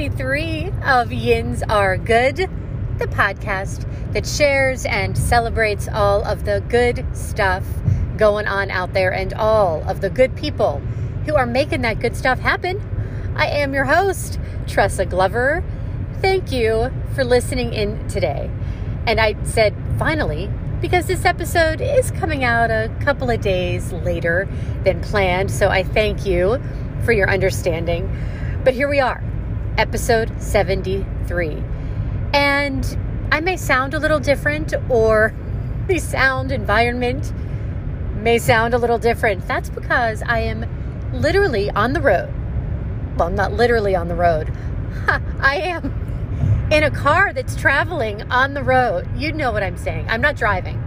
finally 73 of Yins Are Good, the podcast that shares and celebrates all of the good stuff going on out there and all of the good people who are making that good stuff happen. I am your host, Tressa Glover. Thank you for listening in today. And I said finally because this episode is coming out a couple of days later than planned. So I thank you for your understanding. But here we are, episode 73. And I may sound a little different, or the sound environment may sound a little different. That's because I am literally on the road. Well, not literally on the road. I am in a car that's traveling on the road. You know what I'm saying. I'm not driving.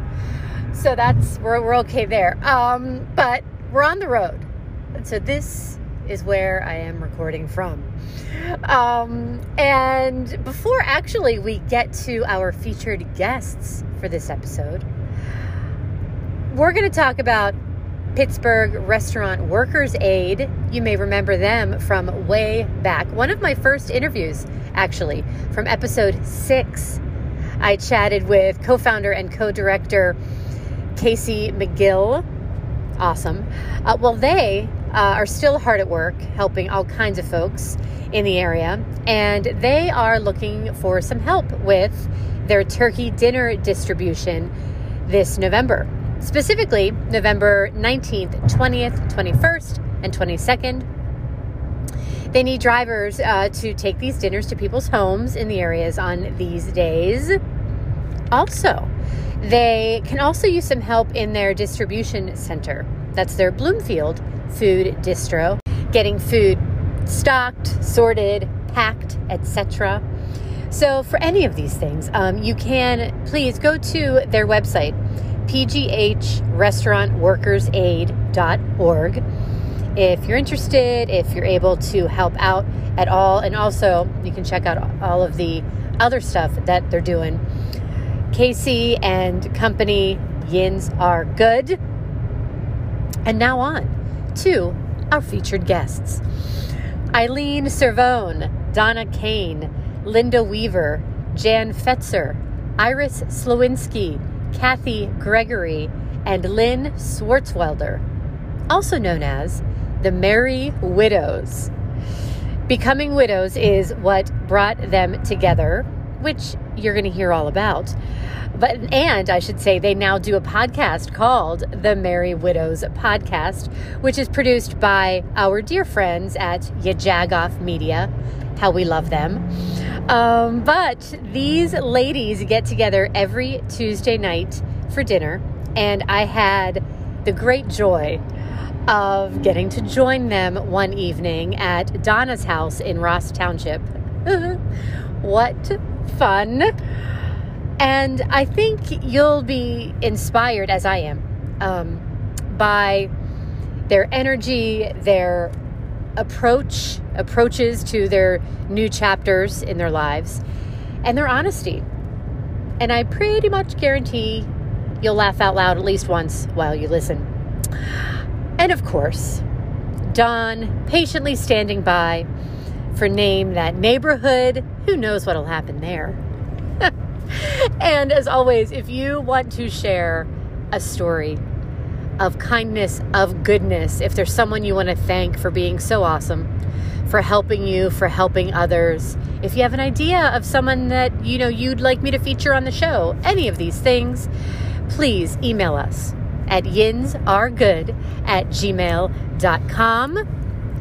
So that's, we're, we're okay there. Um, but we're on the road. So this is where I am recording from. Um, and before actually we get to our featured guests for this episode, we're going to talk about Pittsburgh Restaurant Workers Aid. You may remember them from way back. One of my first interviews, actually, from episode six. I chatted with co founder and co director Casey McGill. Awesome. Uh, well, they uh, are still hard at work helping all kinds of folks in the area, and they are looking for some help with their turkey dinner distribution this November specifically November 19th, 20th, 21st, and 22nd. They need drivers uh, to take these dinners to people's homes in the areas on these days. Also, they can also use some help in their distribution center. That's their Bloomfield food distro, getting food stocked, sorted, packed, etc. So, for any of these things, um, you can please go to their website, pgrestaurantworkersaid.org. If you're interested, if you're able to help out at all, and also you can check out all of the other stuff that they're doing. Casey and company yins are good. And now on to our featured guests Eileen Servone, Donna Kane, Linda Weaver, Jan Fetzer, Iris Slowinski, Kathy Gregory, and Lynn Swartzwelder, also known as the Merry Widows. Becoming widows is what brought them together, which you're going to hear all about. But and I should say they now do a podcast called the Merry Widows Podcast, which is produced by our dear friends at Yajagoff Media. How we love them. Um, but these ladies get together every Tuesday night for dinner, and I had the great joy of getting to join them one evening at Donna's house in Ross Township. what fun! And I think you'll be inspired, as I am, um, by their energy, their approach approaches to their new chapters in their lives and their honesty. And I pretty much guarantee you'll laugh out loud at least once while you listen. And of course, Don patiently standing by for name that neighborhood. Who knows what'll happen there? and as always, if you want to share a story of kindness, of goodness, if there's someone you want to thank for being so awesome, for helping you, for helping others, if you have an idea of someone that you know you'd like me to feature on the show, any of these things, please email us at yinsaregood at gmail.com.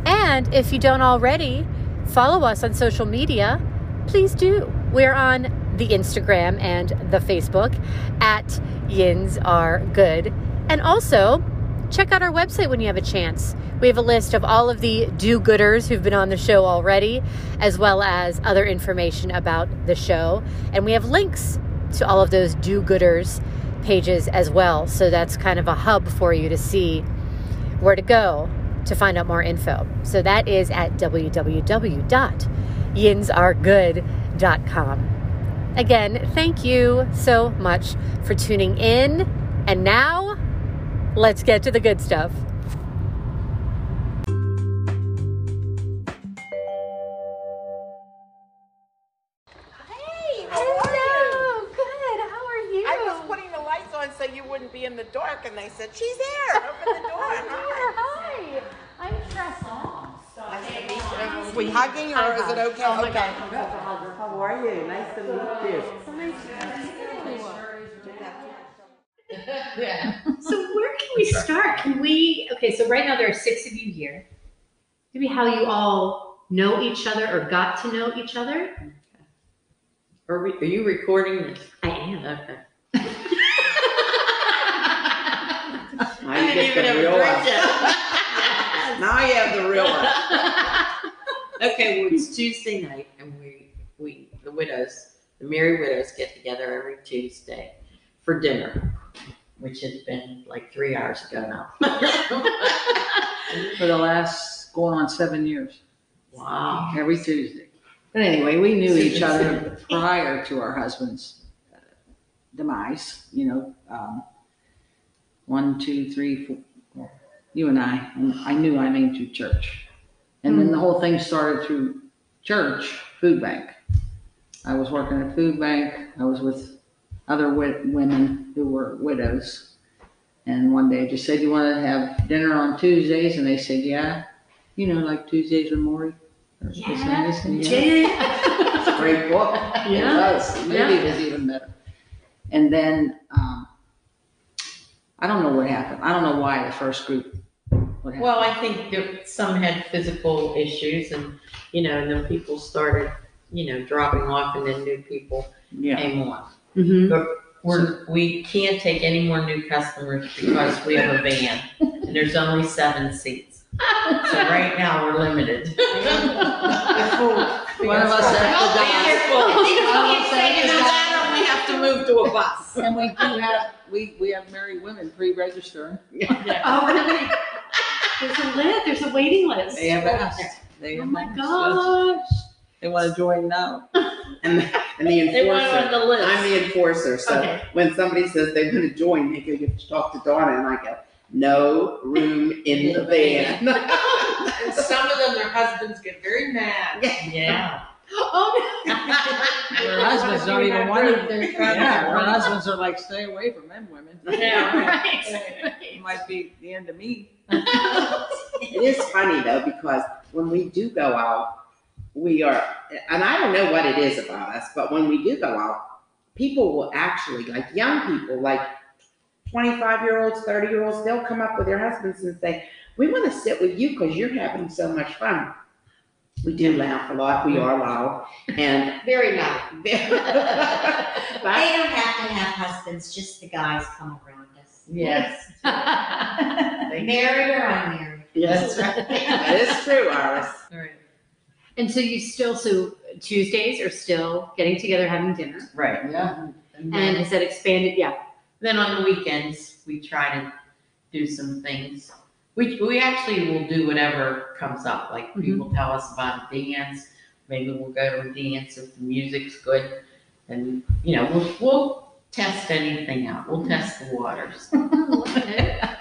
And if you don't already follow us on social media, please do. We're on the Instagram and the Facebook at Yins Are Good. And also, check out our website when you have a chance. We have a list of all of the do gooders who've been on the show already, as well as other information about the show. And we have links to all of those do gooders pages as well. So that's kind of a hub for you to see where to go to find out more info. So that is at www.yinsaregood.com. Again, thank you so much for tuning in. And now, let's get to the good stuff. so you wouldn't be in the dark. And they said, She's here. Are we hugging, or is it okay? Oh my Okay. God. How are you? Nice to meet you. So nice to meet you. So where can we start? Can we? Okay, so right now there are six of you here. Maybe how you all know each other or got to know each other. Are we, are you recording this? I am. Okay. Now you get the real one. Now you have the real one. Okay, well, it's Tuesday night and we, we, the widows, the merry widows get together every Tuesday for dinner, which has been like three hours ago now. for the last going on seven years, Wow. every Tuesday. But anyway, we knew each other prior to our husband's uh, demise. You know, um, one, two, three, four. You and I, and I knew I mean through church, and then the whole thing started through church food bank. I was working at food bank. I was with other women who were widows. And one day I just said, you want to have dinner on Tuesdays? And they said, yeah. You know, like Tuesdays with Morrie. Or is that? Yeah. It's a great book. Yeah. It was. Maybe it was even better. And then, um, I don't know what happened. I don't know why the first group, what happened. Well, I think that some had physical issues and, you know, and then people started, you know, dropping off and then new people Yeah. came on. Mhm. We're, we can't take any more new customers because we have a van and there's only seven seats. So right now, we're limited. One of us has to die. One of us has Either to die. that we have to move to a bus. And we do have, we, we have married women pre-registering. Oh, really? There's a list. There's a waiting list. They have asked. They Oh have my asked. gosh. They want to join now. And, and the They want it on enforcer, the list. I'm the enforcer, so Okay. when somebody says they want to join, they go, you have to talk to Donna, and I go, no room in the van. And some of them, their husbands get very mad. Yeah. Oh, Their husbands don't even want to. Yeah, our husbands are like, stay away from them women. no. Yeah. right. It might be the end of me. It is funny though, because when we do go out, we are, and I don't know what it is about us, but when we do go out, people will actually, like young people, like twenty-five year olds, thirty year olds, they'll come up with their husbands and say, we want to sit with you because you're having so much fun. We do laugh a lot, we are loud, and. Very loud. They don't have to have husbands, just the guys come around us. Yes. Married or unmarried. Yes, right. that is true, Iris. Right. and so you still, so Tuesdays are still getting together, having dinner. Right. Yeah. And And then, has that expanded? Yeah. then on the weekends, we try to do some things. We, we actually will do whatever comes up, like mm-hmm. people tell us about a dance, maybe we'll go to a dance if the music's good. And, you know, we'll, we'll test anything out, we'll test the waters.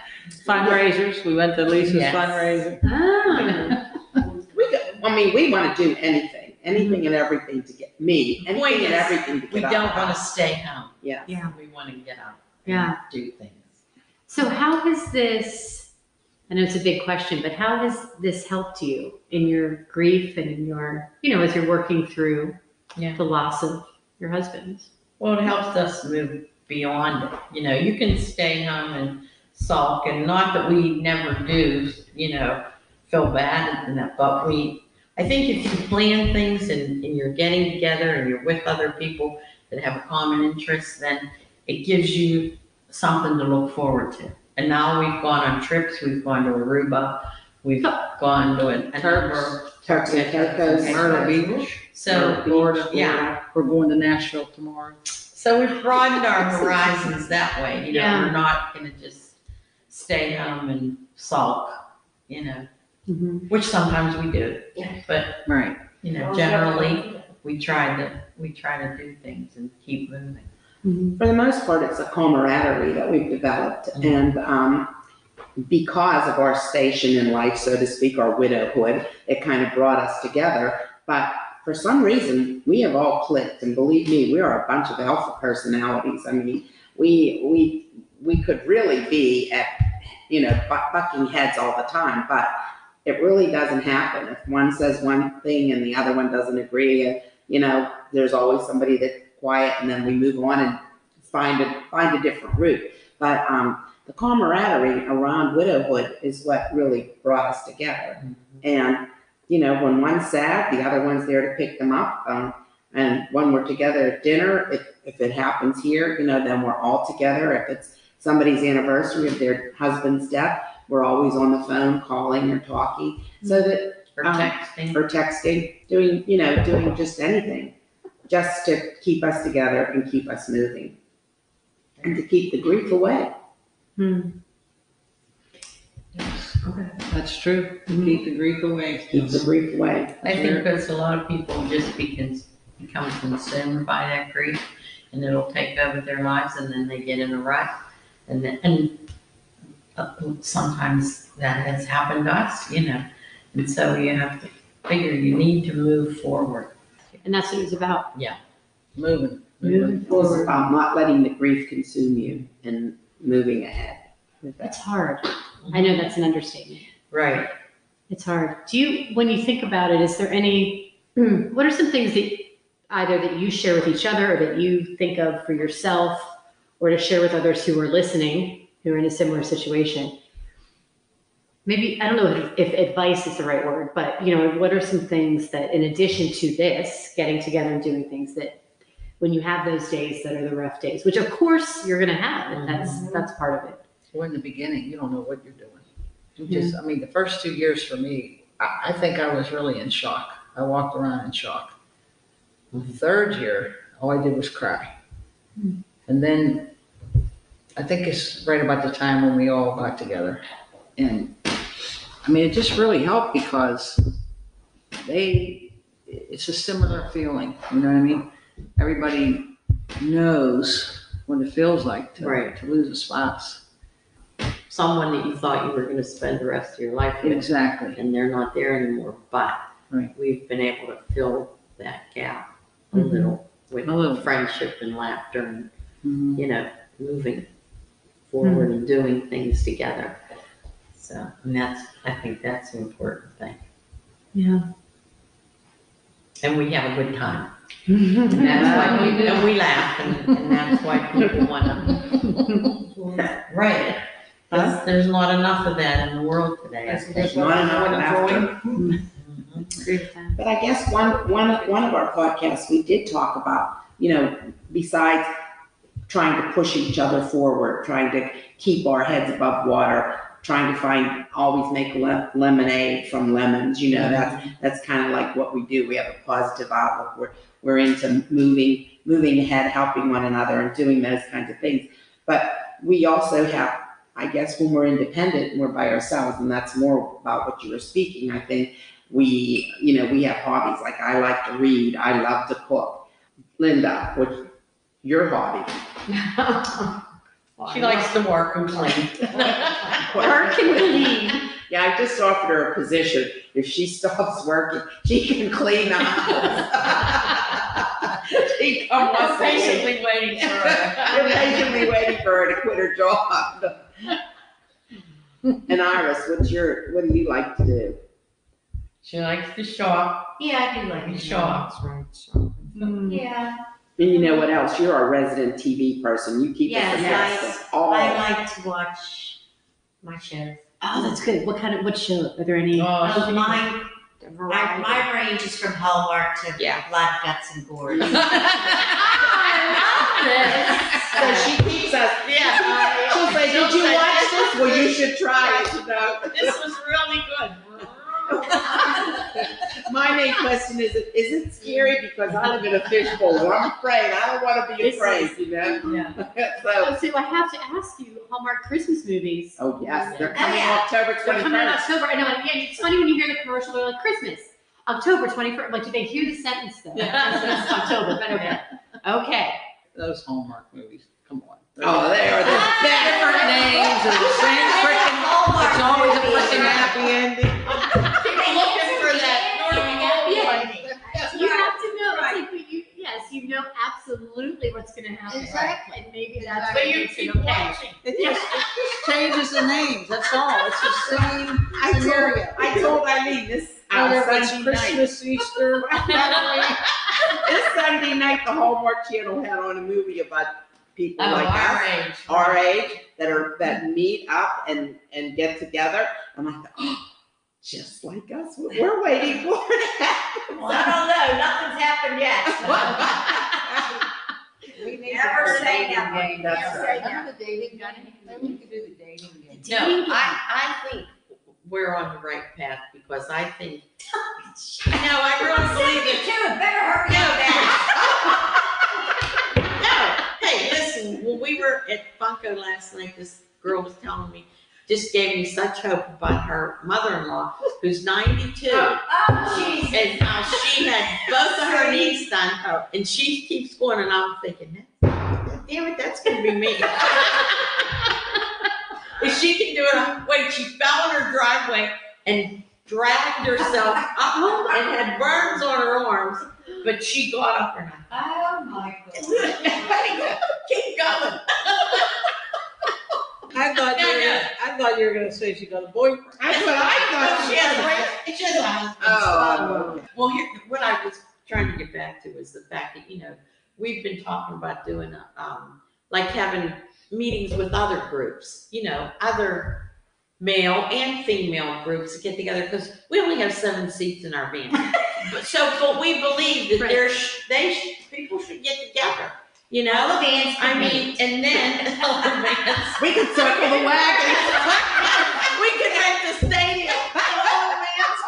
Fundraisers, we went to Lisa's Yes. fundraiser. Ah. We, go- I mean, we want to do anything, anything and everything to get me, Point anything and is, everything to We get out don't wanna stay home. Yeah. Yeah. We wanna get out. Yeah. and Do things. So how has this, I know it's a big question, but how has this helped you in your grief and in your, you know, as you're working through Yeah. the loss of your husband? Well, it helps us move beyond it. You know, you can stay home and sulk, and not that we never do, you know, feel bad and that, but we, I think if you plan things and, and you're getting together and you're with other people that have a common interest, then it gives you something to look forward to. And now we've gone on trips, we've gone to Aruba, we've gone to a, a number. Turks and Caicos. Myrtle Beach, So, Florida. yeah. We're going to Nashville tomorrow. So we've broadened our horizons that way, you know, Yeah. we're not gonna just stay home and sulk, you know, Mm-hmm. which sometimes we do. Yeah. But, Right. you know, generally, we try to, we try to do things and keep moving. Mm-hmm. For the most part, it's a camaraderie that we've developed, and um, because of our station in life, so to speak, our widowhood, it kind of brought us together. But for some reason, we have all clicked, and believe me, we are a bunch of alpha personalities. I mean, we, we, we could really be at, you know, bucking heads all the time, but it really doesn't happen. If one says one thing and the other one doesn't agree, you know, there's always somebody that's quiet, and then we move on and find a, find a different route. But, um, the camaraderie around widowhood is what really brought us together. And, you know, when one's sad, the other one's there to pick them up. Um, and when we're together at dinner, if, if it happens here, you know, then we're all together. If it's somebody's anniversary of their husband's death, we're always on the phone calling or talking. So that, Or Um, texting. or texting, doing, you know, doing just anything, just to keep us together and keep us moving. And to keep the grief away. That's true. Keep the grief away. Keep the grief away. I think because a lot of people just become, become consumed by that grief and it'll take over their lives and then they get in a rut. And and uh, sometimes that has happened to us, you know. And so you have to figure you need to move forward. And that's what it's about. Yeah, moving. Moving It's forward. about not letting the grief consume you and moving ahead. with that. Hard. I know that's an understatement. Right. It's hard. Do you, when you think about it, is there any, what are some things that either that you share with each other or that you think of for yourself or to share with others who are listening, who are in a similar situation? Maybe, I don't know if, if advice is the right word, but you know, what are some things that in addition to this, getting together and doing things that when you have those days that are the rough days, which of course you're going to have, and that's, mm-hmm. that's part of it. Well, in the beginning, you don't know what you're doing. You mm-hmm. just, I mean, the first two years for me, I, I think I was really in shock. I walked around in shock. The third year, all I did was cry. And then I think it's right about the time when we all got together. And I mean, it just really helped because they, it's a similar feeling, you know what I mean? Everybody knows what it feels like to, Right. to lose a spouse. Someone that you thought you were going to spend the rest of your life with Exactly. and they're not there anymore. But Right. we've been able to fill that gap a Mhm. little with A little. friendship and laughter and, Mhm. you know, moving forward and doing things together. So, and that's, I think that's an important thing. Yeah. And we have a good time. And that's why, we- and we laugh and, and that's why people want to. Right. 'Cause there's not enough of that in the world today. There's not enough laughter. Mhm. Agree with that. But I guess one, one, one of our podcasts, we did talk about, you know, besides trying to push each other forward, trying to keep our heads above water, trying to find, always make le- lemonade from lemons, you know, that's, that's kind of like what we do. We have a positive outlook. We're, we're into moving, moving ahead, helping one another and doing those kinds of things. But we also have, I guess, when we're independent we're by ourselves, and that's more about what you were speaking, I think, we, you know, we have hobbies, like I like to read, I love to cook. Linda, what's your hobby? She likes to work and clean. Work and clean. Yeah, I just offered her a position. If she stops working, she can clean the house. She come I'm once a week. patiently waiting for her. You're patiently waiting for her to quit her job. And Iris, what's your, what do you like to do? She likes to shop. Yeah, I do like She it. shops. Mm. Yeah, And you know what else? You're a resident TV person. You keep us Yes, abreast of all. I like to watch my shows. Oh, that's good. What kind of, what show? Are there any? Oh, she- my, my, my range is from Hallmark to Yeah. Blood, Guts, and Gore. So she keeps us, Yeah. she'll say, did you watch this? Well, you should try it, you know. This was really good. My main question is, is it scary? Because I live in a fishbowl and I'm afraid. I don't want to be This afraid, you know? Yeah. So, Oh, so I have to ask you, Hallmark Christmas movies. oh yes, they're Oh, coming yeah. October They're coming out 21st. October. I know. and Yeah, it's funny when you hear the commercial. They're like Christmas, October twenty first. Like, do they hear the sentence though? Christmas, October, but okay. Okay. Those Hallmark movies, come on. Oh, they are the best. Different names and the same freaking, it's always a freaking happy ending. People looking for that North Pole Yeah. one. You absolutely what's gonna happen. Exactly. And maybe that's But what you makes it keep okay. watching. It just, it just changes the names, that's all. It's the same I told, scenario. I told Eileen this oh, Whether it's Sunday night. Christmas, Easter, Halloween. This Sunday night, the Hallmark Channel had on a movie about people Oh, like our us, age. our age, that are that meet up and and get together. And I thought, oh, just like us, we're we're waiting for it to happen. Well, I don't know, nothing's happened yet. We need Never to say dating never. game. That's Never right. say never. Remember the dating game? Maybe we could do the dating game. No, I, I think we're on the right path because I think, no, I really believe it. Sixty-two, it better hurry up now. No, hey, listen, when we were at Funko last night, this girl was telling me, just gave me such hope about her mother-in-law, who's ninety-two. Oh, jeez. And how uh, she had both of her knees done, oh, and she keeps going, and I'm thinking, damn it, that's gonna be me. If she can do it, wait, she fell in her driveway and dragged herself up and had burns on her arms, but she got up and Oh, my. I keep going. I thought you were, gonna- I thought you were gonna say she got a boyfriend. That's what I thought. She has a, she has a husband. Oh. Well, here, what I was trying to get back to was the fact that, you know, we've been talking about doing, um, like having meetings with other groups, you know, other male and female groups to get together, because we only have seven seats in our van. But So, but we believe that there, sh- they, sh- people should get together, you All know? the bands I mean, and then, all the bands. We could circle the wagons. We could rent the stadium. All the bands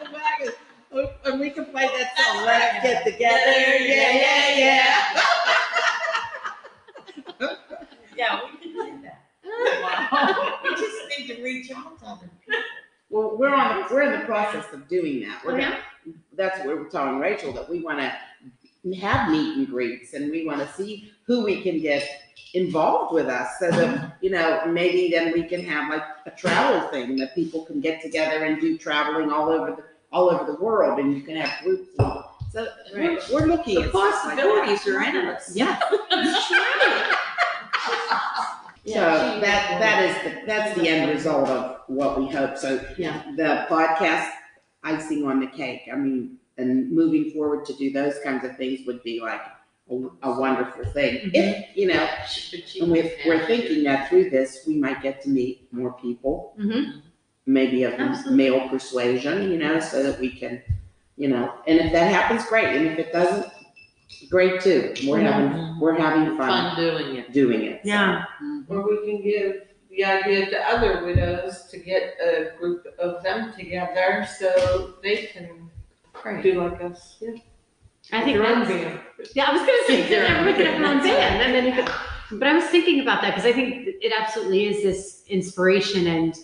the wagon. Oh, and we can play that song. Let's get together. Yeah, yeah, yeah. Yeah, we can do that. Wow. We just need to reach out to other people. Well, we're on, the we're in the process of doing that. We're Oh, gonna, that's what we're telling Rachel, that we wanna have meet and greets and we wanna see who we can get involved with us so that, mm-hmm. you know, maybe then we can have like a travel thing that people can get together and do traveling all over the, all over the world and you can have groups. So we're, we're looking The at stuff like possibilities are endless. Yeah. So that, that is, the that's the end result of what we hope. So Yeah. the podcast icing on the cake. I mean, and moving forward to do those kinds of things would be like a, a wonderful thing. If, you know, and we're, we're thinking that through this, we might get to meet more people, Mhm. maybe of Absolutely. male persuasion, you know, so that we can, you know, and if that happens, great. And if it doesn't, great too. We're having, we're having fun Fun doing it. doing it. so. Yeah. Or we can give the idea to other widows to get a group of them together so they can do like us. Yeah. I think Their own that's, band. yeah, I was gonna say, Their own everyone could have their own band. band, and then you could, but I was thinking about that, because I think it absolutely is this inspiration, and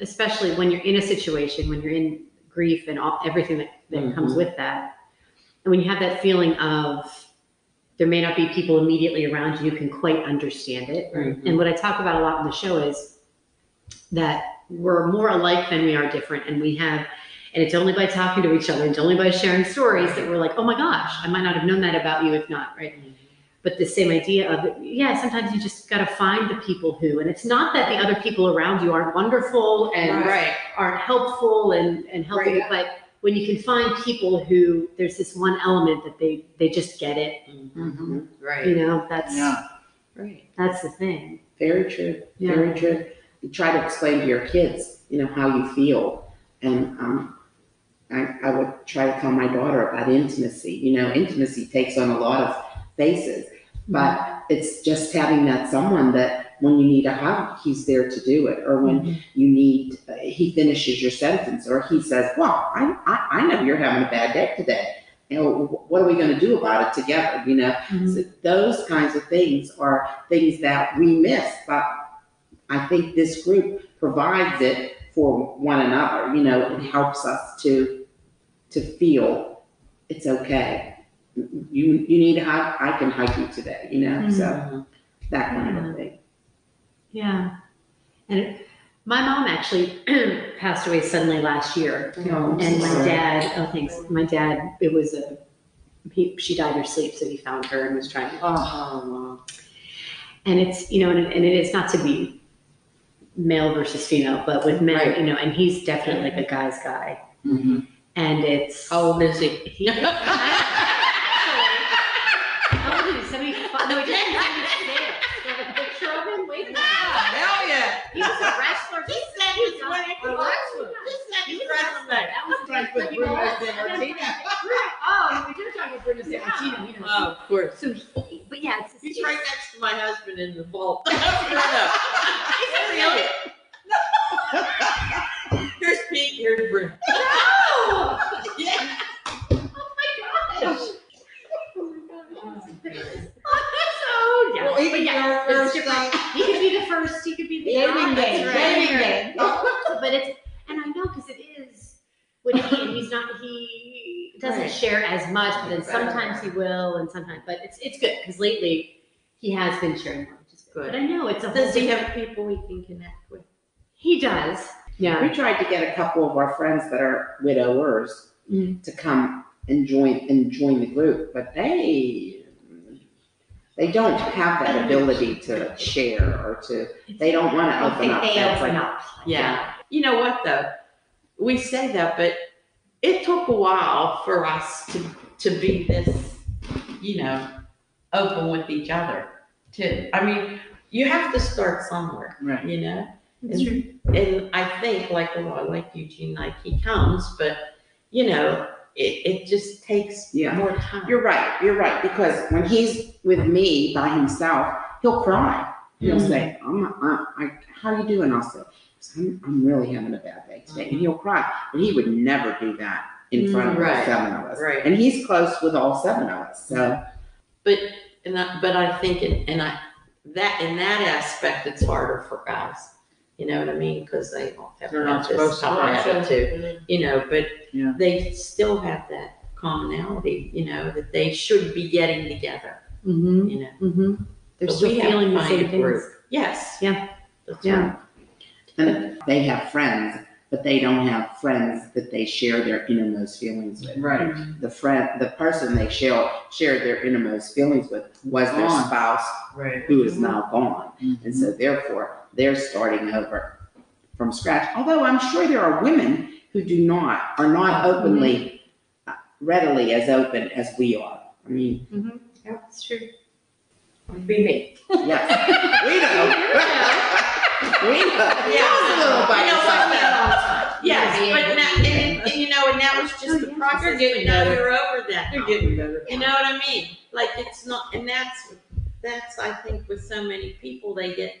especially when you're in a situation, when you're in grief and all, everything that, that mm-hmm. comes with that. And when you have that feeling of, there may not be people immediately around you who can quite understand it. Mm-hmm. And what I talk about a lot in the show is that we're more alike than we are different, and we have, and it's only by talking to each other, and it's only by sharing stories that we're like, oh my gosh, I might not have known that about you if not, right? But the same idea of, yeah, sometimes you just got to find the people who, and it's not that the other people around you aren't wonderful and Right. aren't helpful and, and helping you, but when you can find people who there's this one element that they they just get it, Mhm. Right, you know, that's Yeah. right. that's the thing. Very true. Yeah. Very true. You try to explain to your kids, you know, how you feel. And um, I, I would try to tell my daughter about intimacy. You know, intimacy takes on a lot of faces, but it's just having that someone that when you need a hug, he's there to do it. Or when you need, uh, he finishes your sentence, or he says, Well, I, I, I know you're having a bad day today. You know, what are we going to do about it together? You know, so those kinds of things are things that we miss, but I think this group provides it for one another. You know, it helps us to to feel it's okay. You you need hug, I can hug you today. You know, so that kind of thing. Yeah. And it, my mom actually passed away suddenly last year. And my dad, oh, thanks. My dad, it was a he, she died in her sleep, so he found her and was trying to. Oh, And it's, you know, and, and it is not to be male versus female, but with men, Right. you know, and he's definitely like a guy's guy. Mhm. And it's. How old is he? He, how old is he? Seventy-five? No, he didn't have any there. Do you have a picture of him? Wait a. Ah, hell yeah. He was a wrestler. He said he was not- a a wrestler. He said he was a wrestler. That was Like with you know, Bruno and then- Sammartino. Oh, we were talking about Bruno Sammartino, you know. Oh, of course. So, he, but yeah, it's. He's right next to my husband in the vault. Is it really? Here's Pete, here's Bruno. Yeah. Oh my gosh. Oh, yeah. Well, even But yeah, it's different. He could be the first, he could be the. Dating That's game, right. game. But it's, and I know, because it is, when he, he's not, he doesn't Right. share as much, but then sometimes he will, and sometimes, but it's, it's good, because lately, he has been sharing more, which is good. But I know, it's a whole Does he have people he can connect with? He does, yeah. We tried to get a couple of our friends that are widowers Mhm. to come and join, and join the group, but they, they don't have that ability to share or to, they don't wanna open up. they open like- up. Yeah. You know what though? We say that, but it took a while for us to, to be this, you know, open with each other. To, I mean, you have to start somewhere, Right. you know? True. And I think like a lot, like Eugene, like he comes, but you know, it, it just takes Yeah. more time. You're right, you're right, because when he's with me by himself, he'll cry. He'll mm-hmm. say, I'm, I, I, how you doing? I'll say, I'm, I'm really having a bad day today, and he'll cry, but he would never do that in mm, front of all Right, seven of us. right. And he's close with all seven of us, so. But, and I, but I think, in and I, that, in that aspect, it's harder for guys. You know what I mean? Because they don't have They're not this supposed to tough watch attitude, you know, but Yeah. they still have that commonality, you know, that they should be getting together, Mm-hmm, you know. mm-hmm. They're But still we have feeling the same a things. group. Yes. Yeah. That's Yeah. right. And they have friends, but they don't have friends that they share their innermost feelings with. Right. The friend, the person they share, shared their innermost feelings with was their Gone. spouse Right. who is now gone. And Mhm. so therefore, they're starting over from scratch. Although I'm sure there are women who do not, are not openly, uh, readily as open as we are. I mean, That's true. Be me. yes, we know. We know. Just a little by know what? Yes, Yeah. but now, and, and you know, and that was Oh, just the yeah. process, You're getting now better. you're over that. You're getting better. You know what I mean? Like it's not, and that's, that's, I think with so many people, they get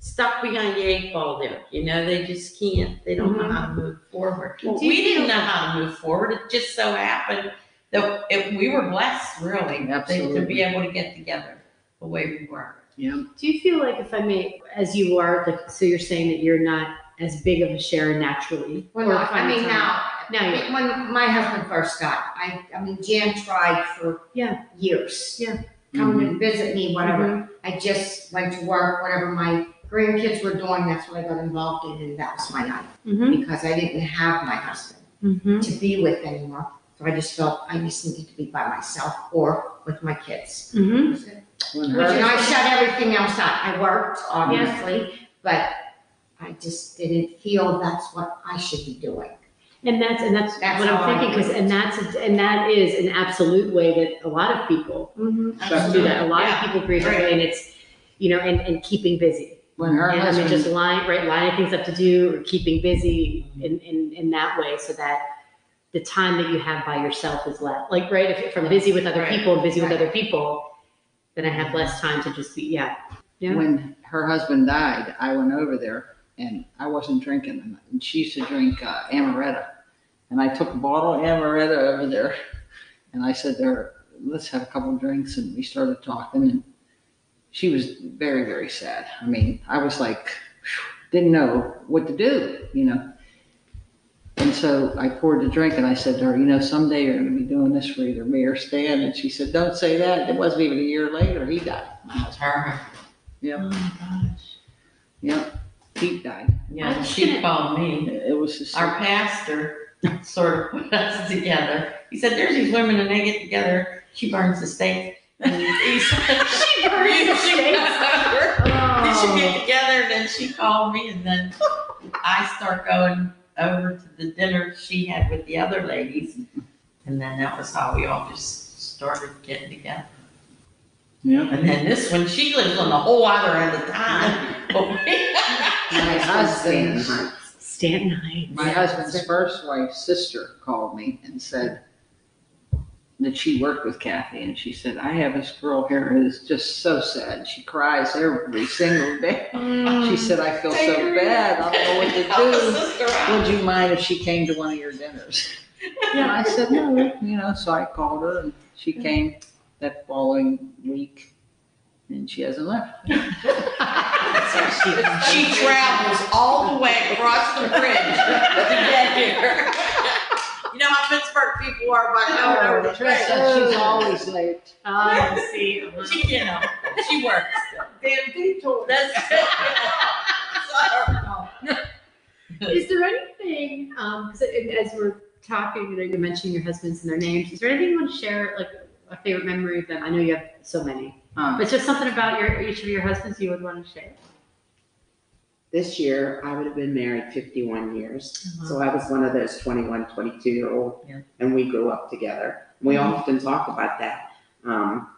stuck behind the eight ball there. You know, they just can't, they don't know how to mm-hmm. move forward. Do you We didn't know how to move forward. It just so happened that it, we were blessed really to- to Absolutely. be able to get together the way we were. Yeah. Do you feel like, if I may, as you are, like, so you're saying that you're not as big of a sharer naturally? Well, or no, I mean, now, Now you're. when my husband first got, I, I mean, Jan tried for Yeah. years. Yeah. Come and mm-hmm. visit me, whatever. Mm-hmm. I just went to work, whatever my grandkids were doing, that's what I got involved in, and that was my night. Mm-hmm, Because I didn't have my husband mm-hmm. to be with anymore. So I just felt I just needed to be by myself or with my kids. Mm-hmm. When Which, and her, I shut everything else out. I worked, obviously, but I just didn't feel that's what I should be doing. And that's, and that's That's what how I'm I thinking, because, do it. and that's, and that is an absolute way that a lot of people Mm-hmm. do that. A lot of people grieve that way, and it's, you know, and, and keeping busy. When her And I mean, just husband, line, right, lining things up to do, or keeping busy in, in, in that way, so that the time that you have by yourself is less, like, right, if, if I'm busy with other Right. people and busy with Right. other people, then I have less time to just be, yeah. Yeah. when her husband died, I went over there and I wasn't drinking. And she used to drink uh, amaretto. And I took a bottle of amaretto over there and I said to her, let's have a couple of drinks. And we started talking and she was very, very sad. I mean, I was like, didn't know what to do, you know. And so I poured the drink and I said to her, you know, someday you're going to be doing this for either me or Stan. And she said, don't say that. It wasn't even a year later. He died. That's her. Yep. Oh my gosh. Yep. Pete died. Yeah, I she called me. It was just, Our pastor sort of put us together. He said, there's these women and they get together she burns the steak. She She steaks? over. Then she get together, and then she called me, and then I start going over to the dinner she had with the other ladies, and then that was how we all just started getting together. Yeah. And then this one, she lives on the whole other end of town, but we, My husband's, Stanton Heights. my husband's first wife's sister called me and said that she worked with Kathy and she said, I have this girl here who is just so sad. She cries every single day. She said, I feel so bad. I don't know what to do. Would you mind if she came to one of your dinners? And I said, no, you know, so I called her and she came that following week and she hasn't left. She travels all the way across the bridge to get here. You know how Pittsburgh people are by going over the Trish bridge. said she's always late. Oh, I see. She, you know, she works. Damn detour. That's it. So I don't know. Is there anything, um, 'cause it- as we're talking, you know, you're mentioning your husbands and their names. Is there anything you want to share, like a favorite memory of them? I know you have so many, Huh. but just something about your each of your husbands you would want to share. This year, I would have been married 51 years. Uh-huh. So I was one of those 21, 22 year old, Yeah. and we grew up together. We Mhm. often talk about that. Um,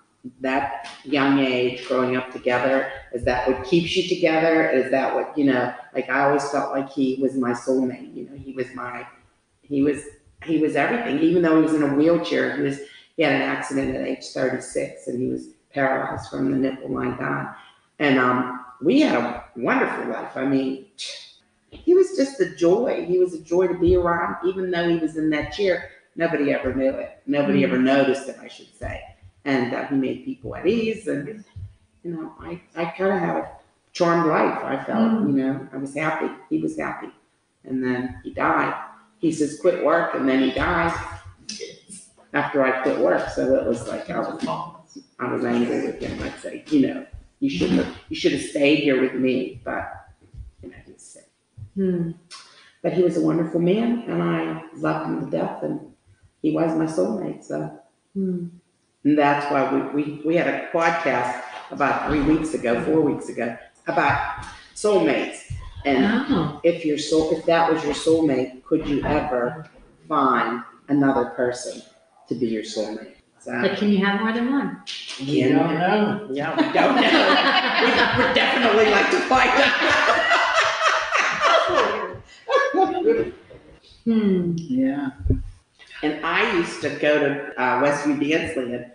that young age, growing up together, is that what keeps you together? Is that what, you know, like I always felt like he was my soulmate. You know, he was my, he was, he was everything. Even though he was in a wheelchair, he was, he had an accident at age 36 and he was paralyzed from the nipple line down. And um, we had a wonderful life. I mean, he was just a joy. He was a joy to be around, even though he was in that chair. Nobody ever knew it. Nobody ever noticed it, I should say. And uh, he made people at ease. And, you know, I, I kind of had a charmed life, I felt. You know, I was happy. He was happy. And then he died. He says, quit work. And then he died after I quit work. So it was like I was, I was angry with him. I'd say, you know, you should have, you should have stayed here with me. But, you know, he's sick. Hmm. But he was a wonderful man, and I loved him to death, and he was my soulmate. So, Hmm. and that's why we, we, we had a podcast about three weeks ago, four weeks ago, about soulmates. And Oh. if your soul, if that was your soulmate, could you ever find another person to be your soulmate? So, But can you have more than one? you don't know. Yeah, we don't know. we would definitely like to find out. Hmm. Yeah. And I used to go to uh, Westview Danceland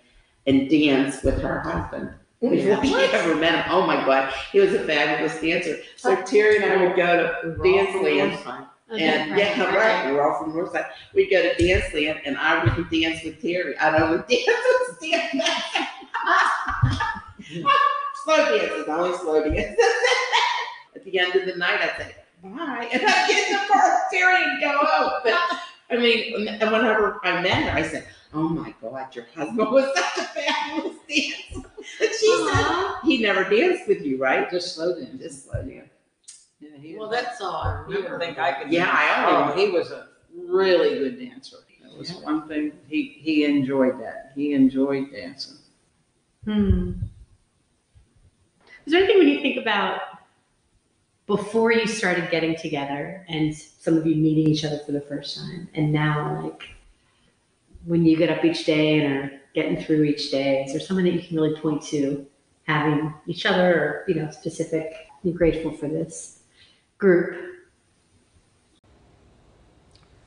and dance with her husband. Before we ever met him. Oh my God, he was a fabulous dancer. So Terry and I would go to Danceland. And yeah, right, We're all from Northside. We'd go to dance Danceland and I would dance with Terry. I'd only dance with Terry. slow dances, only slow dances. At the end of the night, I'd say, bye. And I'd get in the car with Terry and go home. But I mean, and whenever I met her, I said, Oh my God, your husband was such a fabulous dancer. And she said, uh-huh. He never danced with you, right? Just slow dance. Just slow dance. Yeah, he Well, was- that's all. I don't think I could. Yeah, I Oh, only. he was a really good dancer. That was one thing, he, he enjoyed that. He enjoyed dancing. Hmm. Is there anything when you think about before you started getting together and some of you meeting each other for the first time, and now like when you get up each day and are getting through each day, is there someone that you can really point to having each other or you know specific? You're grateful for this group.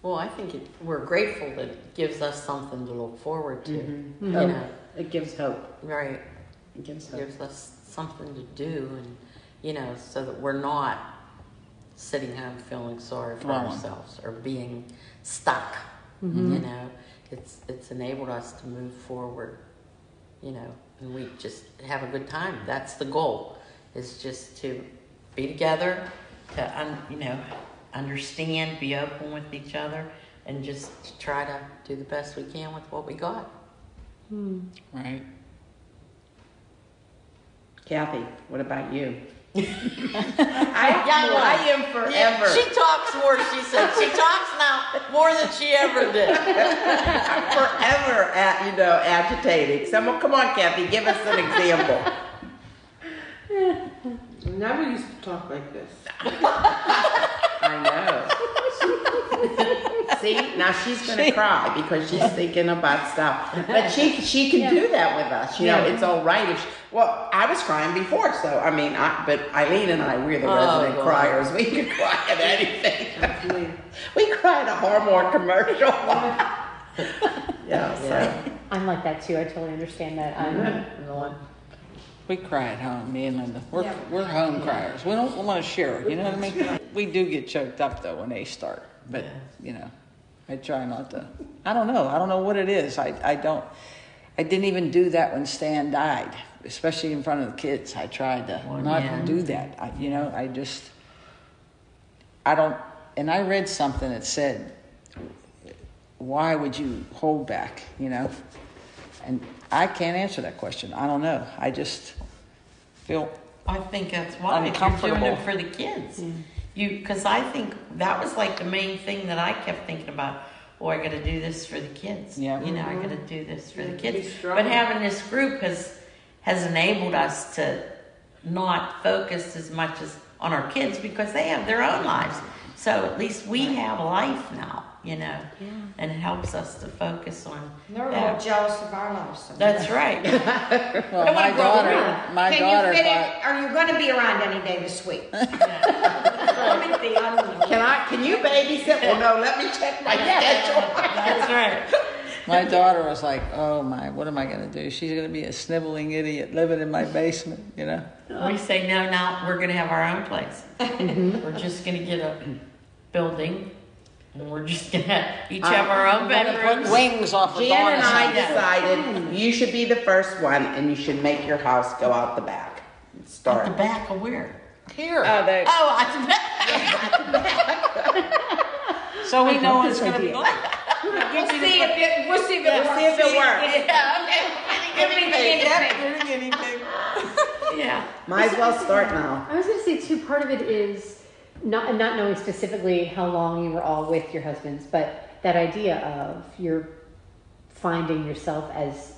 Well, I think it, we're grateful that it gives us something to look forward to. Mm-hmm. You know, It gives hope. right? It gives It hope. gives us something to do, and you know, so that we're not sitting home feeling sorry for Dwelling. ourselves or being stuck. You know, it's it's enabled us to move forward. You know, and we just have a good time. That's the goal. Is just to be together, to un, you know, understand, be open with each other, and just try to do the best we can with what we got. Hmm. Right. Kathy, what about you? I, Yeah, I am forever. She talks more, she said. She talks now more than she ever did. I'm forever at you know agitating. Someone, come on, Kathy, give us an example. Never used to talk like this. I know. See, now she's gonna cry because she's thinking about stuff. But she she can do that with us. You know, it's all right. If she, well, I was crying before, so I mean, I, but Eileen and I, we're the Oh, resident God. criers. We can cry at anything. we cried at a Harmore commercial. yeah. So. I'm like that too. I totally understand that. I'm the one. We cry at home, me and Linda. We're, we're home criers. We don't want to share, you know what I mean? We do get choked up though when they start, but, you know, I try not to. I don't know. I don't know what it is. I, I don't, I didn't even do that when Stan died, especially in front of the kids. I tried to not yeah. do that. I, you know, I just, I don't, and I read something that said, why would you hold back, you know? And I can't answer that question. I don't know. I just feel I think that's why if you're doing it Uncomfortable. for the kids. You, because I think that was like the main thing that I kept thinking about. Oh, I got to do this for the kids. Yeah. You know, I mm-hmm. got to do this for the kids. But having this group has has enabled us to not focus as much as on our kids because they have their own lives. So at least we have a life now, you know, and it helps us to focus on. They're that. all jealous of our lives. That's right. Well, my daughter, up. my Can daughter you fit thought, it, are you gonna be around any day this week? I'm at. Can I? Can you babysit? Well, no. Let me check my schedule. That's right. my daughter was like, "Oh my, what am I going to do? She's going to be a sniveling idiot living in my basement, you know." We say, no, now we're gonna have our own place. Mm-hmm. We're just gonna get a building and we're just gonna each have our own bedrooms. wings off of Jan and I decided you should be the first one, and you should make your house go out the back. At Start. the back of where? Here, Oh, they- Oh, at the back. so we know it's going to be like. We'll see if it, we'll see if it Yeah, works. see if it works. Yeah, okay. Give me the guinea pig. Yeah. Might as well start now. I was going to say too. Part of it is not not knowing specifically how long you were all with your husbands, but that idea of you're finding yourself as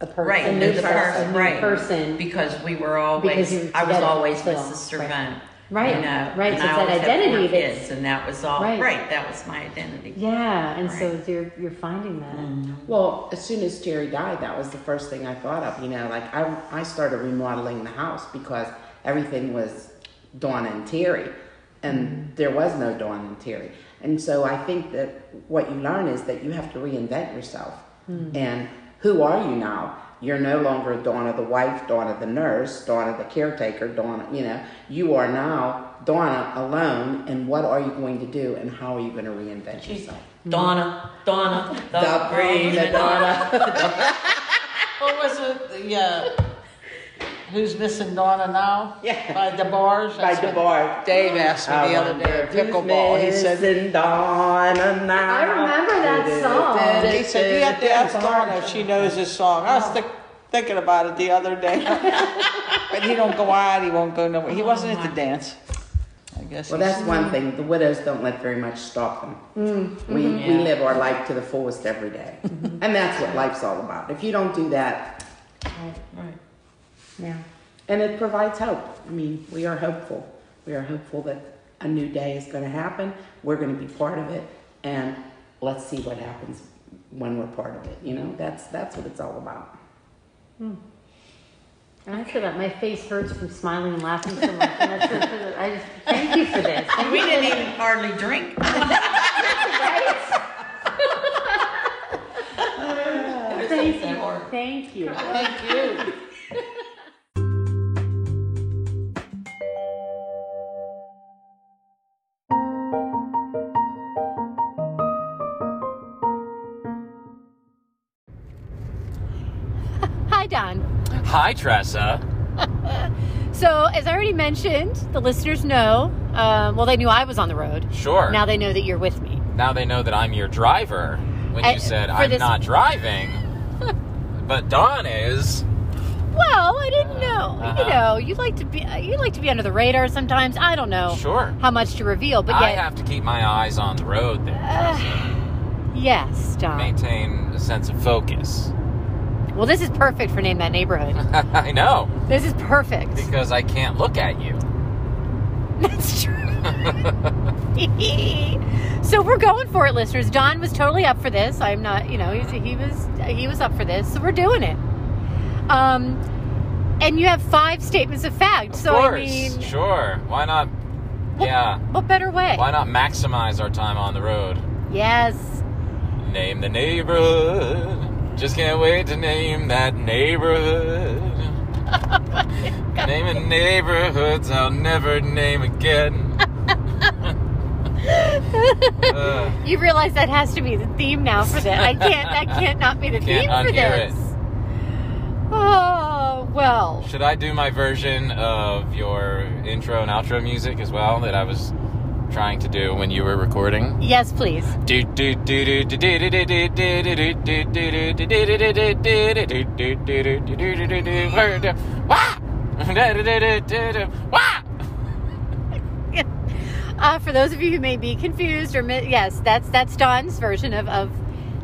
a person, Right, a and new the person, person, a new right. person, Because we were Because always, you were I was always so with long, Sister right. Van. Right, You know, right, and so I it's that always had four identity that's- kids, And that was all, Right. right, that was my identity. yeah, and so you're you're finding that. Mm-hmm. Well, as soon as Jerry died, that was the first thing I thought of. You know, like I, I started remodeling the house because everything was Dawn and Terry, and there was no Dawn and Terry. And so I think that what you learn is that you have to reinvent yourself. And who are you now? You're no longer Donna the wife, Donna the nurse, Donna the caretaker, Donna, you know, you are now Donna alone. And what are you going to do? And how are you going to reinvent yourself? Donna, Donna, the, The brave Donna. What was it? Uh, who's missing Donna now? Yeah. By DeBarge. By That's what DeBarge. Dave asked me I the other day pickleball. He who's said, missing Donna now. I remember that song. he said you have to ask Donna if she knows this song. I was thi- thinking about it the other day. but he don't go out. He won't go nowhere. He wasn't at the dance. I guess. Well, that's one thing. The widows don't let very much stop them. Mm, We, mm-hmm. we live our life to the fullest every day. And that's what life's all about. If you don't do that, right, Right. Yeah. and it provides hope. I mean, we are hopeful. We are hopeful that a new day is going to happen. We're going to be part of it. And let's see what happens when we're part of it. You know, that's, that's what it's all about. Hmm. And I feel that my face hurts from smiling and laughing so much. And that's just, I just thank you for this. Thank We didn't this. even hardly drink. Thank you. Thank you. Thank you. Hi, Hi, Tressa. So, as I already mentioned, the listeners know. Um, well, they knew I was on the road. Sure. Now they know that you're with me. Now they know that I'm your driver. When Uh, you said I'm this- not driving, but Dawn is. Well, I didn't know. know, Uh-huh. you know, you like to be you like to be under the radar sometimes. I don't know Sure. how much to reveal, but I yet, have to keep my eyes on the road there. Uh, yes, Don. Maintain a sense of focus. Well, this is perfect for name that neighborhood. I know, This is perfect. because I can't look at you. That's true. so we're going for it, listeners. Don was totally up for this. I'm not, you know, he's, he was he was up for this, so we're doing it. Um, and you have five statements of fact. Of so course, I mean, sure. Why not? What- Yeah. what better way? Why not maximize our time on the road? Yes. Name the neighborhood. Just can't wait to name that neighborhood. Naming neighborhoods I'll never name again. Uh, you realize that has to be the theme now for this. I can't. That can't not be the theme for this. Oh well. should I do my version of your intro and outro music as well that I was trying to do when you were recording? Yes, please. uh, for those of you who may be confused, or mi- yes, that's that's Don's version of, of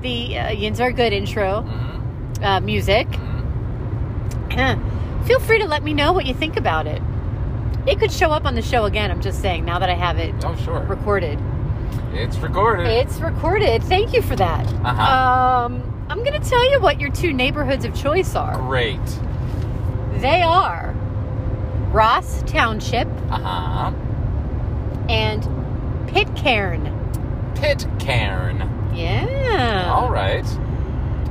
the uh, Yins Are Good intro uh, music. Feel free to let me know what you think about it. It could show up on the show again. I'm just saying now that I have it Oh sure, recorded. it's recorded. It's recorded. Thank you for that. Uh-huh. Um, I'm going to tell you what your two neighborhoods of choice are. Great. They are Ross Township Uh huh. and Pitcairn. Pitcairn. Yeah. All right.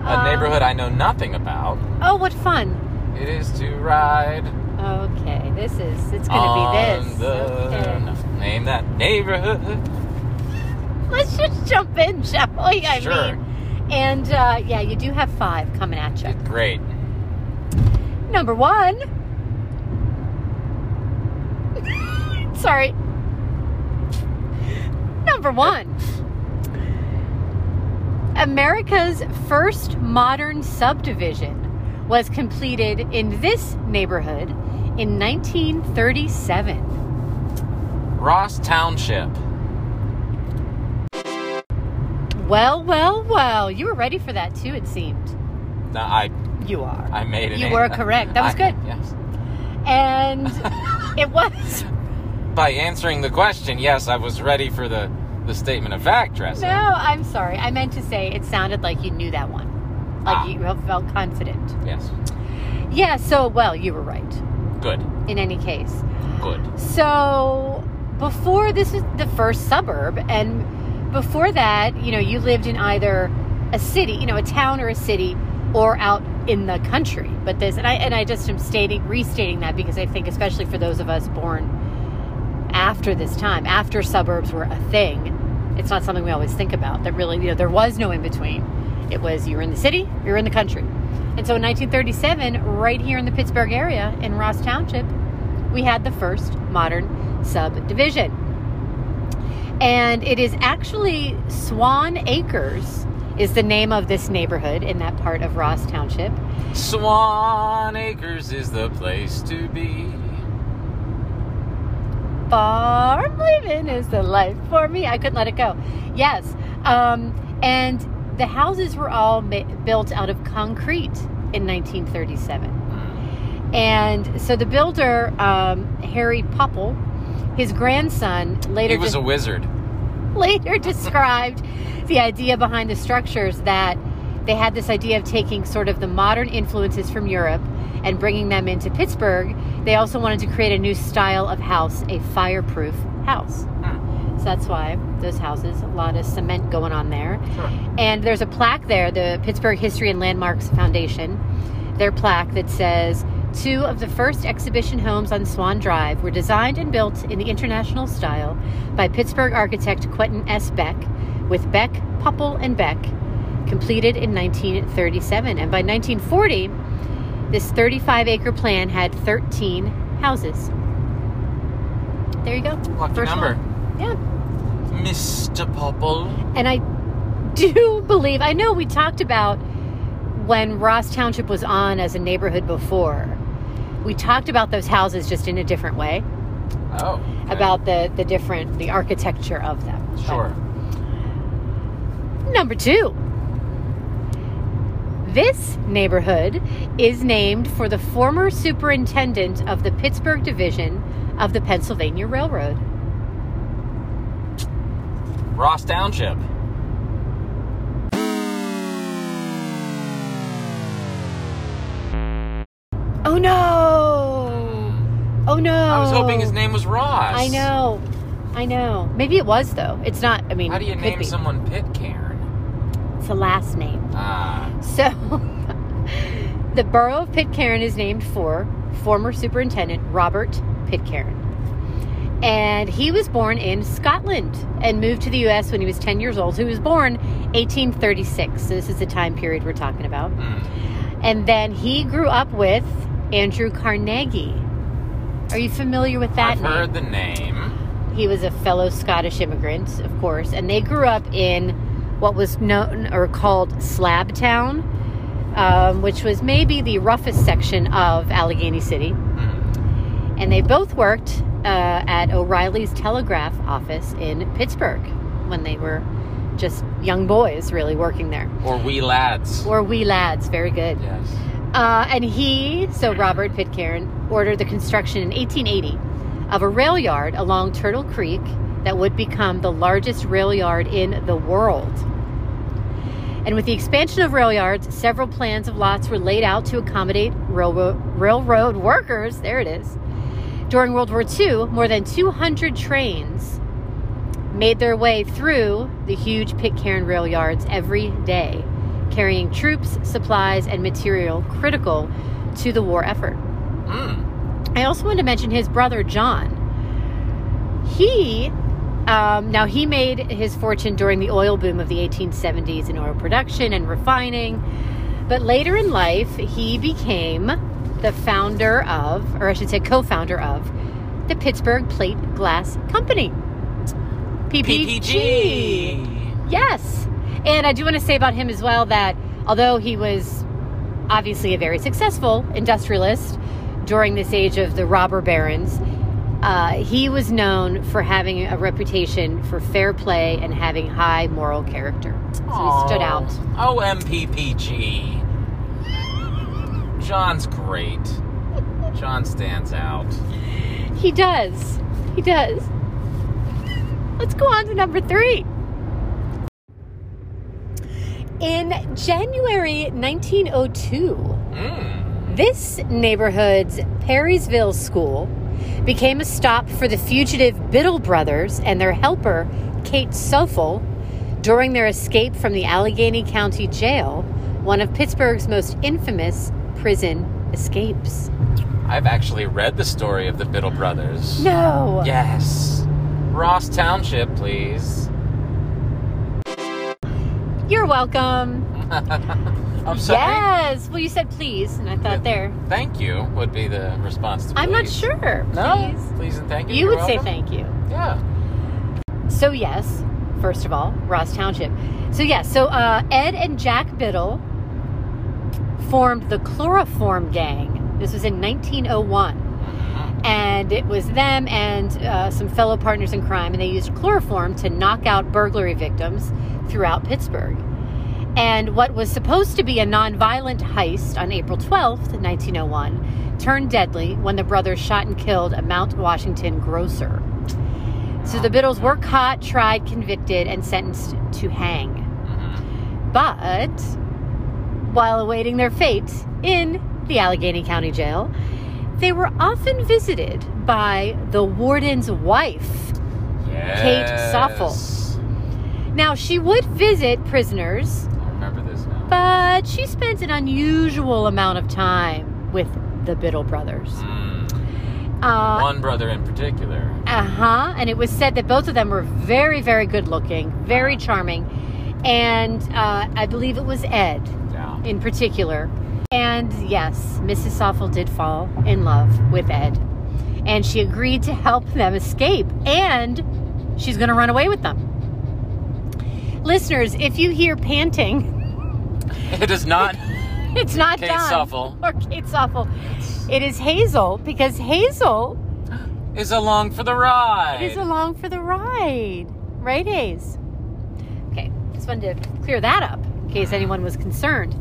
A Um, neighborhood I know nothing about. Oh, what fun. It is to ride Okay, this is, it's to on be this. Okay. name that neighborhood. Let's just jump in, shall we? I Sure. mean, and uh, yeah, you do have five coming at you. Great. Number one. Sorry. Number one. America's first modern subdivision was completed in this neighborhood in 1937. Ross Township. Well, well, well. You were ready for that too, it seemed. No, I You are. I made it. You were correct. That was I- good. Yes. And it was. By answering the question, yes, I was ready for the the statement of fact, Tressa. No, I'm sorry. I meant to say it sounded like you knew that one. Like Ah. you felt confident. Yes. Yeah, so, well, you were right Good. in any case. Good. So, before this is the first suburb, and before that, you know, you lived in either a city, you know, a town or a city, or out in the country. But this, and I, and I just am stating, restating that because I think, especially for those of us born after this time, after suburbs were a thing, it's not something we always think about. That really, you know, there was no in between. It was you were in the city, you were in the country. And so in 1937, right here in the Pittsburgh area in Ross Township, we had the first modern subdivision. And it is actually Swan Acres is the name of this neighborhood in that part of Ross Township. Swan Acres is the place to be. Farm living is the life for me. I couldn't let it go. Yes. Um, and the houses were all ma- built out of concrete in 1937. And so the builder, um, Harry Popple, his grandson later He was de- a wizard. later described the idea behind the structures that they had this idea of taking sort of the modern influences from Europe and bringing them into Pittsburgh. They also wanted to create a new style of house, a fireproof house. So that's why those houses, a lot of cement going on there. Sure. And there's a plaque there, the Pittsburgh History and Landmarks Foundation, their plaque that says two of the first exhibition homes on Swan Drive were designed and built in the international style by Pittsburgh architect Quentin S. Beck with Beck, Popple, and Beck, completed in 1937. And by 1940, this 35 acre plan had 13 houses. There you go. Lucky First number. one. Yeah. Mr. Popple. And I do believe, I know we talked about when Ross Township was on as a neighborhood before, we talked about those houses just in a different way Oh. okay. about the the different the architecture of them. But- Sure. Number two. This neighborhood is named for the former superintendent of the Pittsburgh Division of the Pennsylvania Railroad. Ross Township. Oh no! Oh no! I was hoping his name was Ross. I know. I know. Maybe it was though. It's not. I mean, How do you it could name be. someone Pitcairn? It's a last name. Ah. So, the borough of Pitcairn is named for former superintendent Robert Pitcairn. And he was born in Scotland and moved to the U.S. when he was 10 years old. So he was born 1836. So this is the time period we're talking about. Hmm. And then he grew up with Andrew Carnegie. Are you familiar with that I've name? heard the name. He was a fellow Scottish immigrant, of course, and they grew up in what was known or called Slab Town, um, which was maybe the roughest section of Allegheny City. Hmm. And they both worked uh, at O'Reilly's telegraph office in Pittsburgh when they were just young boys, really working there. Or wee lads. Or wee lads, very good. Yes. Uh, and he, so Robert Pitcairn, ordered the construction in 1880 of a rail yard along Turtle Creek that would become the largest rail yard in the world. And with the expansion of rail yards, several plans of lots were laid out to accommodate railroad, railroad workers. There it is. During World War II, more than 200 trains made their way through the huge Pitcairn rail yards every day, carrying troops, supplies, and material critical to the war effort. Hmm. I also want to mention his brother John. He, um, now he made his fortune during the oil boom of the 1870s in oil production and refining, but later in life he became the founder of, or I should say, co-founder of, the Pittsburgh Plate Glass Company. PPG. PPG. Yes. And I do want to say about him as well that although he was obviously a very successful industrialist during this age of the robber barons, uh, he was known for having a reputation for fair play and having high moral character. So he stood out. Oh, MPPG. John's great. John stands out. He does. He does. Let's go on to number three. In January 1902, Mm. This neighborhood's Perrysville School became a stop for the fugitive Biddle brothers and their helper, Kate Soffel, during their escape from the Allegheny County Jail, one of Pittsburgh's most infamous prison escapes. I've actually read the story of the Biddle brothers. No! Yes. Ross Township, please. You're welcome. I'm sorry. Yes! Well, you said please, and I thought there. Thank you would be the response to I'm not please. sure. No? Please. Please and thank you. You You're would say welcome. thank you. Yeah. So yes, first of all, Ross Township. So yes, so uh, Ed and Jack Biddle formed the Chloroform Gang. This was in 1901, and it was them and uh, some fellow partners in crime, and they used chloroform to knock out burglary victims throughout Pittsburgh. And what was supposed to be a nonviolent heist on April 12th, 1901, turned deadly when the brothers shot and killed a Mount Washington grocer. So the Biddles were caught, tried, convicted, and sentenced to hang. Mhm. But while awaiting their fate in the Allegheny County Jail, they were often visited by the warden's wife. Kate Soffel. Yes. Now, she would visit prisoners, I remember this now. but she spent an unusual amount of time with the Biddle brothers. Mm. Uh, One brother in particular. Uh huh. And it was said that both of them were very, very good looking, very charming. And uh, I believe it was Ed. In particular. And yes, Mrs. Soffel did fall in love with Ed. And she agreed to help them escape. And she's going to run away with them. Listeners, if you hear panting, It is not it's not Kate Don Soffel or Kate Soffel. It is Hazel because Hazel is along for the ride. is along for the ride. Right, Haze? Okay, just wanted to clear that up in case anyone was concerned.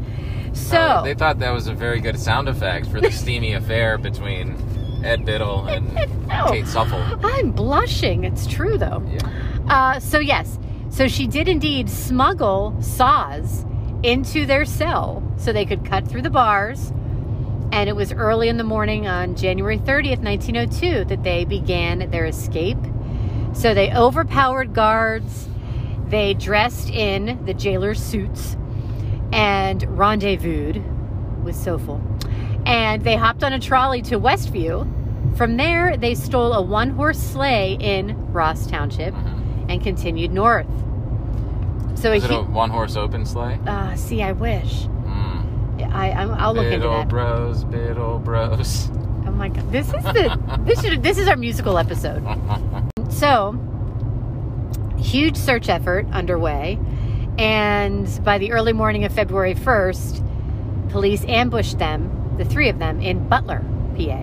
So, Uh, they thought that was a very good sound effect for the steamy affair between Ed Biddle and No. Kate Soffel. I'm blushing. It's true, though. Yeah. Uh, so, yes, so she did indeed smuggle saws into their cell so they could cut through the bars. And it was early in the morning on January 30th, 1902, that they began their escape. So they overpowered guards, they dressed in the jailer's suits, and rendezvoused with Soffel. And they hopped on a trolley to Westview. From there, they stole a one horse sleigh in Ross Township and continued north. So Is a it a one horse open sleigh? uh, see, I wish. Mm. I, I'm, I'll look into Biddle that. bros, biddle bros. Oh my god, this is the this should this is our musical episode. So, huge search effort underway, and by the early morning of February 1st, police ambushed them, the three of them, in Butler, PA.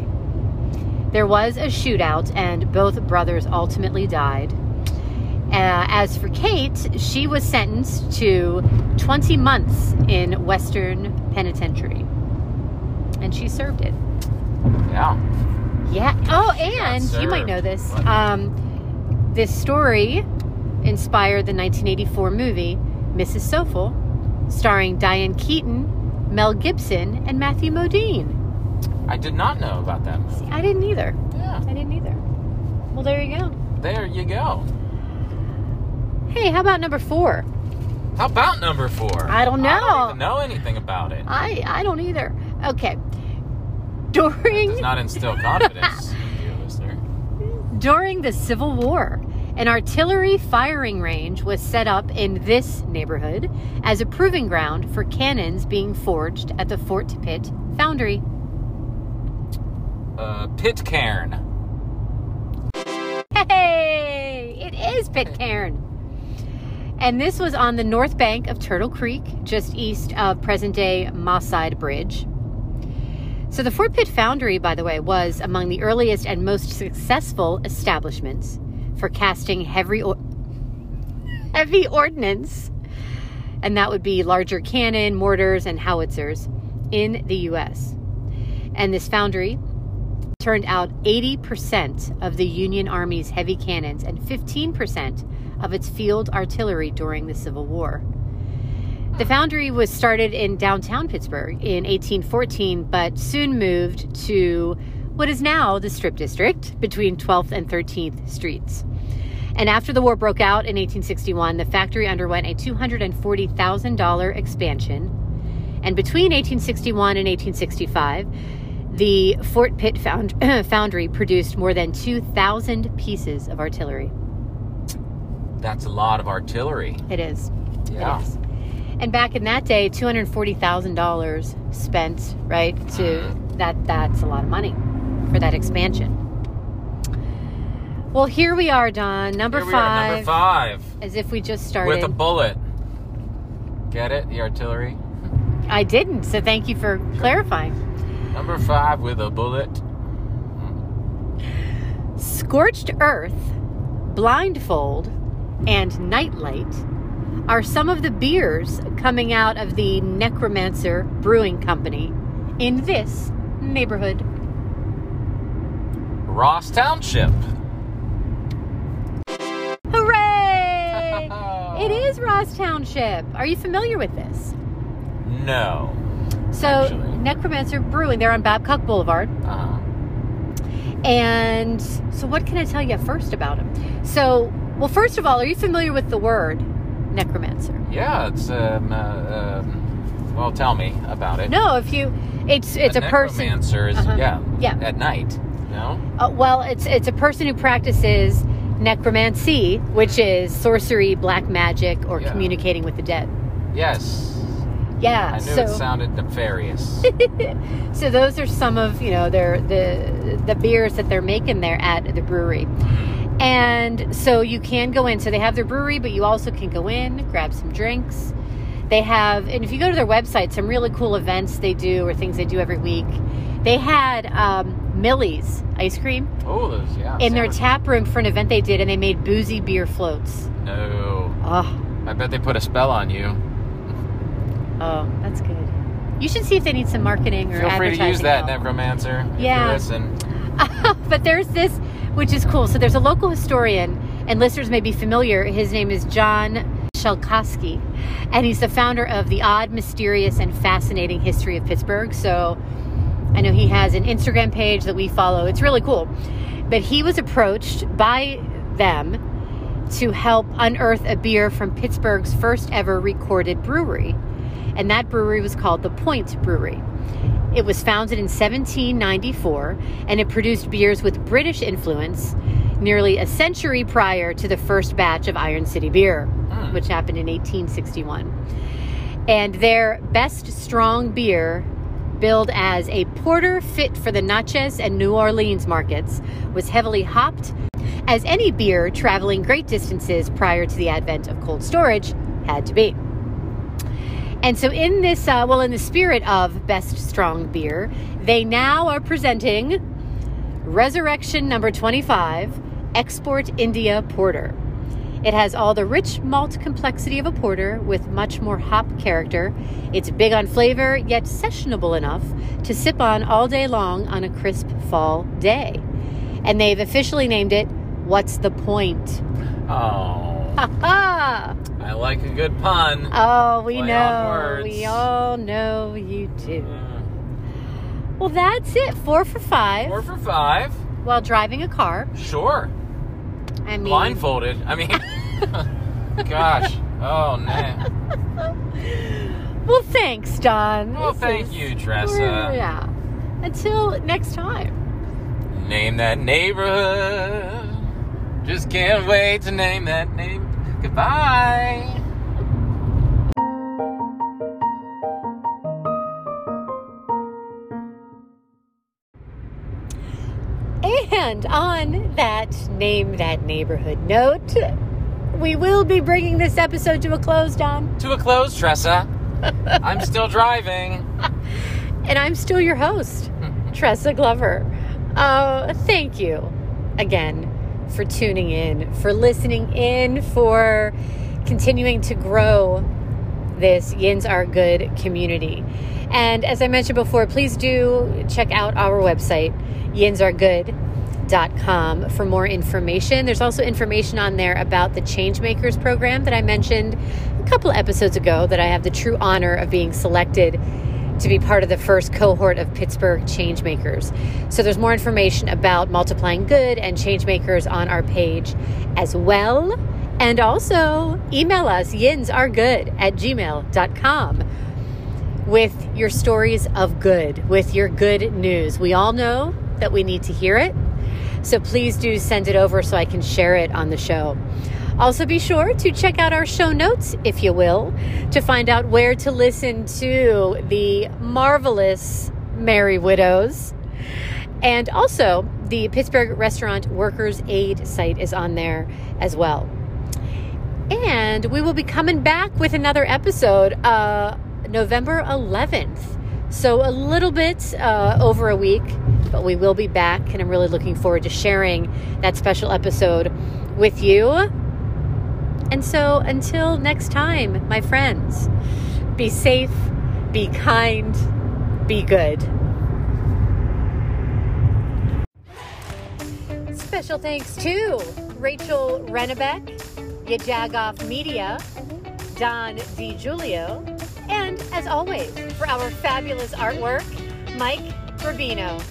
There was a shootout, and both brothers ultimately died. Uh, as for Kate, she was sentenced to 20 months in Western Penitentiary, and she served it. yeah. Yeah. Oh, and you might know this. Um, this story inspired the 1984 movie Mrs. Soffel, starring Diane Keaton, Mel Gibson, and Matthew Modine. I did not know about that movie. I didn't either. Yeah. I didn't either. Well, there you go. There you go. Hey, how about number four? How about number four? I don't know. I don't even know anything about it. I I don't either. Okay. During does not instill confidence, dear listener. During the Civil War, an artillery firing range was set up in this neighborhood as a proving ground for cannons being forged at the Fort Pitt Foundry. Uh, Pitcairn. Hey, it is Pitcairn. And this was on the north bank of Turtle Creek, just east of present day Mosside Bridge. So, the Fort Pitt Foundry, by the way, was among the earliest and most successful establishments for casting heavy, or- heavy ordnance, and that would be larger cannon, mortars, and howitzers in the U.S. And this foundry turned out 80% of the Union Army's heavy cannons and 15% of its field artillery during the Civil War. The foundry was started in downtown Pittsburgh in 1814, but soon moved to what is now the Strip District between 12th and 13th Streets. And after the war broke out in 1861, the factory underwent a $240,000 expansion. And between 1861 and 1865, the Fort Pitt found, Foundry produced more than 2,000 pieces of artillery. That's a lot of artillery. It is. Yeah. It is. And back in that day, two hundred forty thousand dollars spent, right? To mm-hmm. that that's a lot of money for that expansion. Well, here we are, Don. Number Here five. number five. As if we just started. With a bullet. Get it? The artillery? I didn't, so thank you for clarifying. Number five with a bullet. Scorched Earth, Blindfold, and Nightlight are some of the beers coming out of the Necromancer Brewing Company in this neighborhood. Ross Township. Hooray! it is Ross Township. Are you familiar with this? No. So, Actually. Necromancer Brewing, they're on Babcock Boulevard. Uh-huh. And so, what can I tell you first about them? So, well, first of all, are you familiar with the word necromancer? Yeah, it's um, uh, um, well, tell me about it. No, if you, it's it's a, person. necromancer is Uh-huh. yeah, Yeah. at night. No, Uh, well, it's it's a person who practices necromancy, which is sorcery, black magic, or Yeah. communicating with the dead. yes, Yeah. I knew so, it sounded nefarious. so those are some of you know their the the beers that they're making there at the brewery. And so you can go in. So they have their brewery, but you also can go in, grab some drinks. They have, and if you go to their website, some really cool events they do or things they do every week. They had um, Millie's ice cream Oh, those yeah. in their sandwiches. tap room for an event they did, and they made boozy beer floats. No. Oh, I bet they put a spell on you. oh, that's good. You should see if they need some marketing or Feel free to use advertising that, help. necromancer. if you Yeah. listen. but there's this, which is cool. So there's a local historian, and listeners may be familiar. His name is John Shelkowski, and he's the founder of the Odd, Mysterious, and Fascinating History of Pittsburgh. So I know he has an Instagram page that we follow. It's really cool. But he was approached by them to help unearth a beer from Pittsburgh's first ever recorded brewery. And that brewery was called the Point Brewery. It was founded in 1794 and it produced beers with British influence nearly a century prior to the first batch of Iron City beer, Hmm. which happened in 1861. And their best strong beer, billed as a porter fit for the Natchez and New Orleans markets, was heavily hopped, as any beer traveling great distances prior to the advent of cold storage had to be. And so, in this, uh, well, in the spirit of best strong beer, they now are presenting Resurrection number 25 Export India Porter. It has all the rich malt complexity of a porter with much more hop character. It's big on flavor, yet sessionable enough to sip on all day long on a crisp fall day. And they've officially named it What's the Point? Oh, Ha ha! I like a good pun. Oh, we Play know. We all know you do. Uh, Well, that's it. Four for five Four for five. while driving a car. Sure. I mean, Blindfolded. I mean, gosh. Oh, man. well, thanks, Don. Well, This thank is- you, Tressa. Yeah. Until next time. Name that neighborhood. Just can't wait to name that name. Goodbye. And on that name that neighborhood note, we will be bringing this episode to a close, Don. To a close, Tressa. I'm still driving. And I'm still your host, Tressa Glover. Uh, thank you again for tuning in, for listening in, for continuing to grow this Yins Are Good community. And as I mentioned before, please do check out our website, yinsaregood.com, for more information. There's also information on there about the Changemakers program that I mentioned a couple episodes ago that I have the true honor of being selected to be part of the first cohort of Pittsburgh Changemakers. So there's more information about multiplying good and Changemakers on our page as well. And also email us, yinsaregood at gmail.com with your stories of good, with your good news. We all know that we need to hear it. So please do send it over so I can share it on the show. Also, be sure to check out our show notes, if you will, to find out where to listen to the marvelous Merry Widows. And also, the Pittsburgh Restaurant Workers Aid site is on there as well. And we will be coming back with another episode uh, November 11th. So, a little bit uh, over a week, but we will be back. And I'm really looking forward to sharing that special episode with you. And so, until next time, my friends, be safe, be kind, be good. Special thanks to Rachel Renebeck, Yajagoff Media, Don DiGiulio, and as always, for our fabulous artwork, Mike Rubino.